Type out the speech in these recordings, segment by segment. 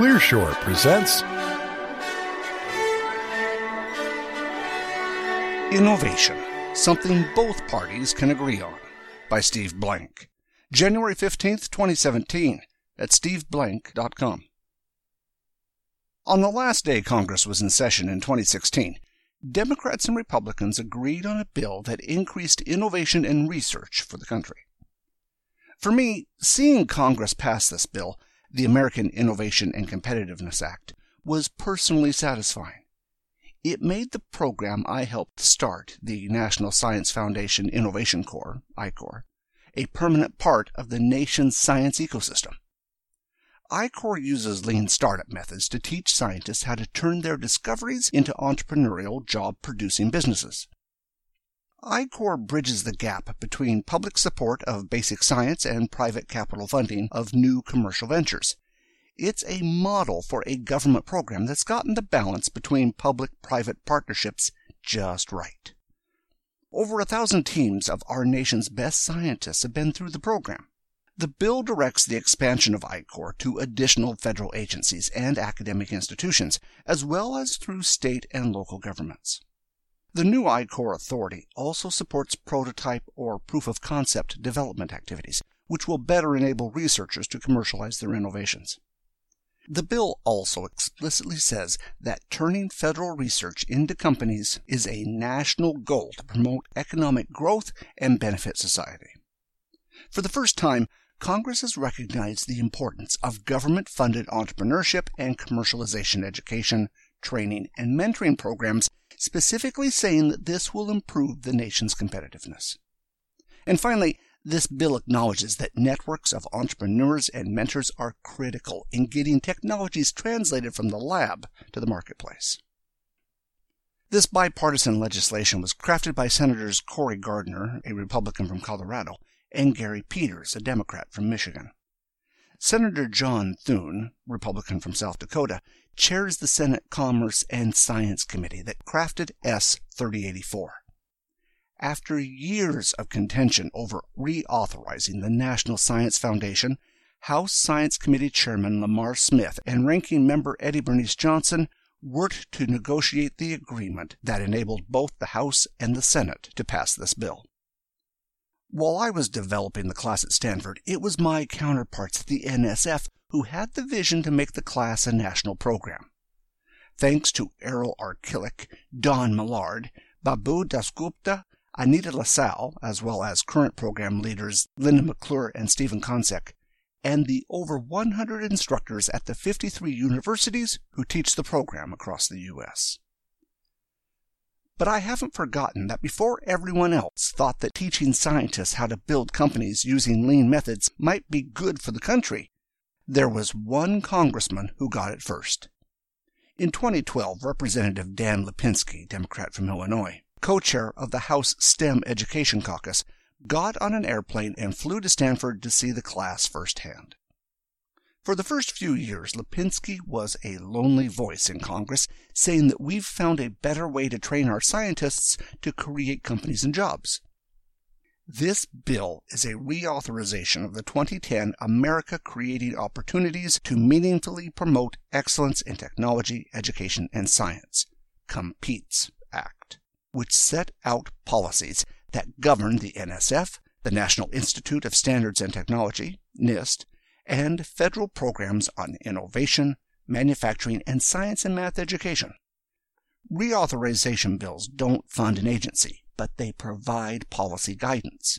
Clearshore presents Innovation, something both parties can agree on, by Steve Blank. January 15th, 2017, at steveblank.com. On the last day Congress was in session in 2016, Democrats and Republicans agreed on a bill that increased innovation and research for the country. For me, seeing Congress pass this bill, the American Innovation and Competitiveness Act, was personally satisfying. It made the program I helped start, the National Science Foundation Innovation Corps, I-Corps, a permanent part of the nation's science ecosystem. I-Corps uses lean startup methods to teach scientists how to turn their discoveries into entrepreneurial, job producing businesses. I-Corps bridges the gap between public support of basic science and private capital funding of new commercial ventures. It's a model for a government program that's gotten the balance between public private partnerships just right. Over a thousand teams of our nation's best scientists have been through the program. The bill directs the expansion of I-Corps to additional federal agencies and academic institutions, as well as through state and local governments. The new I-Corps authority also supports prototype or proof of concept development activities, which will better enable researchers to commercialize their innovations. The bill also explicitly says that turning federal research into companies is a national goal to promote economic growth and benefit society. For the first time, Congress has recognized the importance of government funded entrepreneurship and commercialization education, training, and mentoring programs specifically saying that this will improve the nation's competitiveness. And finally, this bill acknowledges that networks of entrepreneurs and mentors are critical in getting technologies translated from the lab to the marketplace. This bipartisan legislation was crafted by Senators Cory Gardner, a Republican from Colorado, and Gary Peters, a Democrat from Michigan. Senator John Thune, Republican from South Dakota, chairs the Senate Commerce and Science Committee that crafted S 3084. After years of contention over reauthorizing the National Science Foundation, House Science Committee Chairman Lamar Smith and Ranking Member Eddie Bernice Johnson worked to negotiate the agreement that enabled both the House and the Senate to pass this bill. While I was developing the class at Stanford, it was my counterparts at the NSF who had the vision to make the class a national program. Thanks to Errol Arkilic, Don Millard, Babu Dasgupta, Anita LaSalle, as well as current program leaders Linda McClure and Stephen Konsek, and the over 100 instructors at the 53 universities who teach the program across the U.S. But I haven't forgotten that before everyone else thought that teaching scientists how to build companies using lean methods might be good for the country, there was one congressman who got it first. In 2012, Representative Dan Lipinski, Democrat from Illinois, co-chair of the House STEM Education Caucus, got on an airplane and flew to Stanford to see the class firsthand. For the first few years, Lipinski was a lonely voice in Congress, saying that we've found a better way to train our scientists to create companies and jobs. This bill is a reauthorization of the 2010 America Creating Opportunities to Meaningfully Promote Excellence in Technology, Education, and Science, COMPETES Act, which set out policies that govern the NSF, the National Institute of Standards and Technology, NIST, and federal programs on innovation, manufacturing, and science and math education. Reauthorization bills don't fund an agency but they provide policy guidance.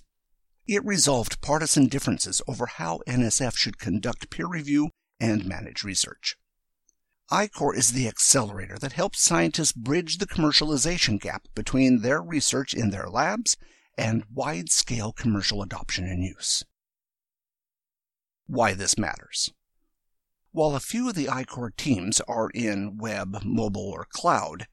It resolved partisan differences over how NSF should conduct peer review and manage research. I-Corps is the accelerator that helps scientists bridge the commercialization gap between their research in their labs and wide-scale commercial adoption and use. Why this matters. While a few of the I-Corps teams are in web, mobile, or cloud,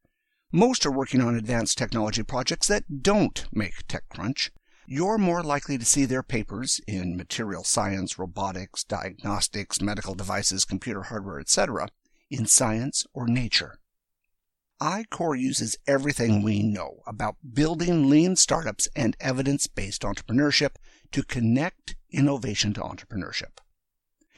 most are working on advanced technology projects that don't make TechCrunch. You're more likely to see their papers in material science, robotics, diagnostics, medical devices, computer hardware, etc. in Science or Nature. I-Corps uses everything we know about building lean startups and evidence-based entrepreneurship to connect innovation to entrepreneurship.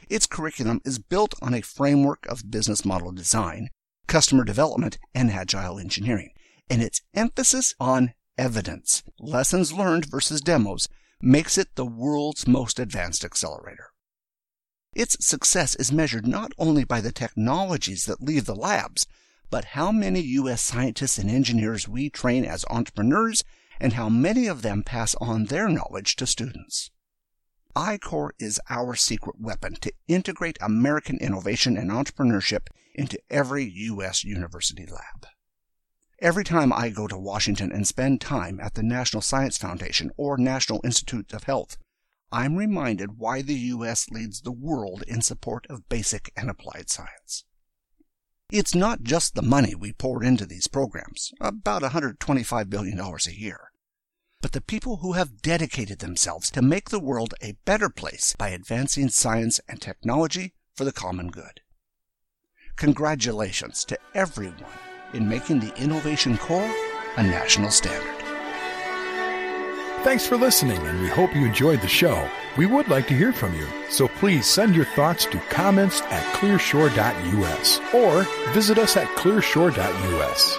Its curriculum is built on a framework of business model design, customer development, and agile engineering, and its emphasis on evidence, lessons learned versus demos, makes it the world's most advanced accelerator. Its success is measured not only by the technologies that leave the labs, but how many U.S. scientists and engineers we train as entrepreneurs and how many of them pass on their knowledge to students. I-Corps is our secret weapon to integrate American innovation and entrepreneurship into every U.S. university lab. Every time I go to Washington and spend time at the National Science Foundation or National Institutes of Health, I'm reminded why the U.S. leads the world in support of basic and applied science. It's not just the money we pour into these programs, about $125 billion a year, but the people who have dedicated themselves to make the world a better place by advancing science and technology for the common good. Congratulations to everyone in making the Innovation Corps a national standard. Thanks for listening, and we hope you enjoyed the show. We would like to hear from you, so please send your thoughts to comments at clearshore.us or visit us at clearshore.us.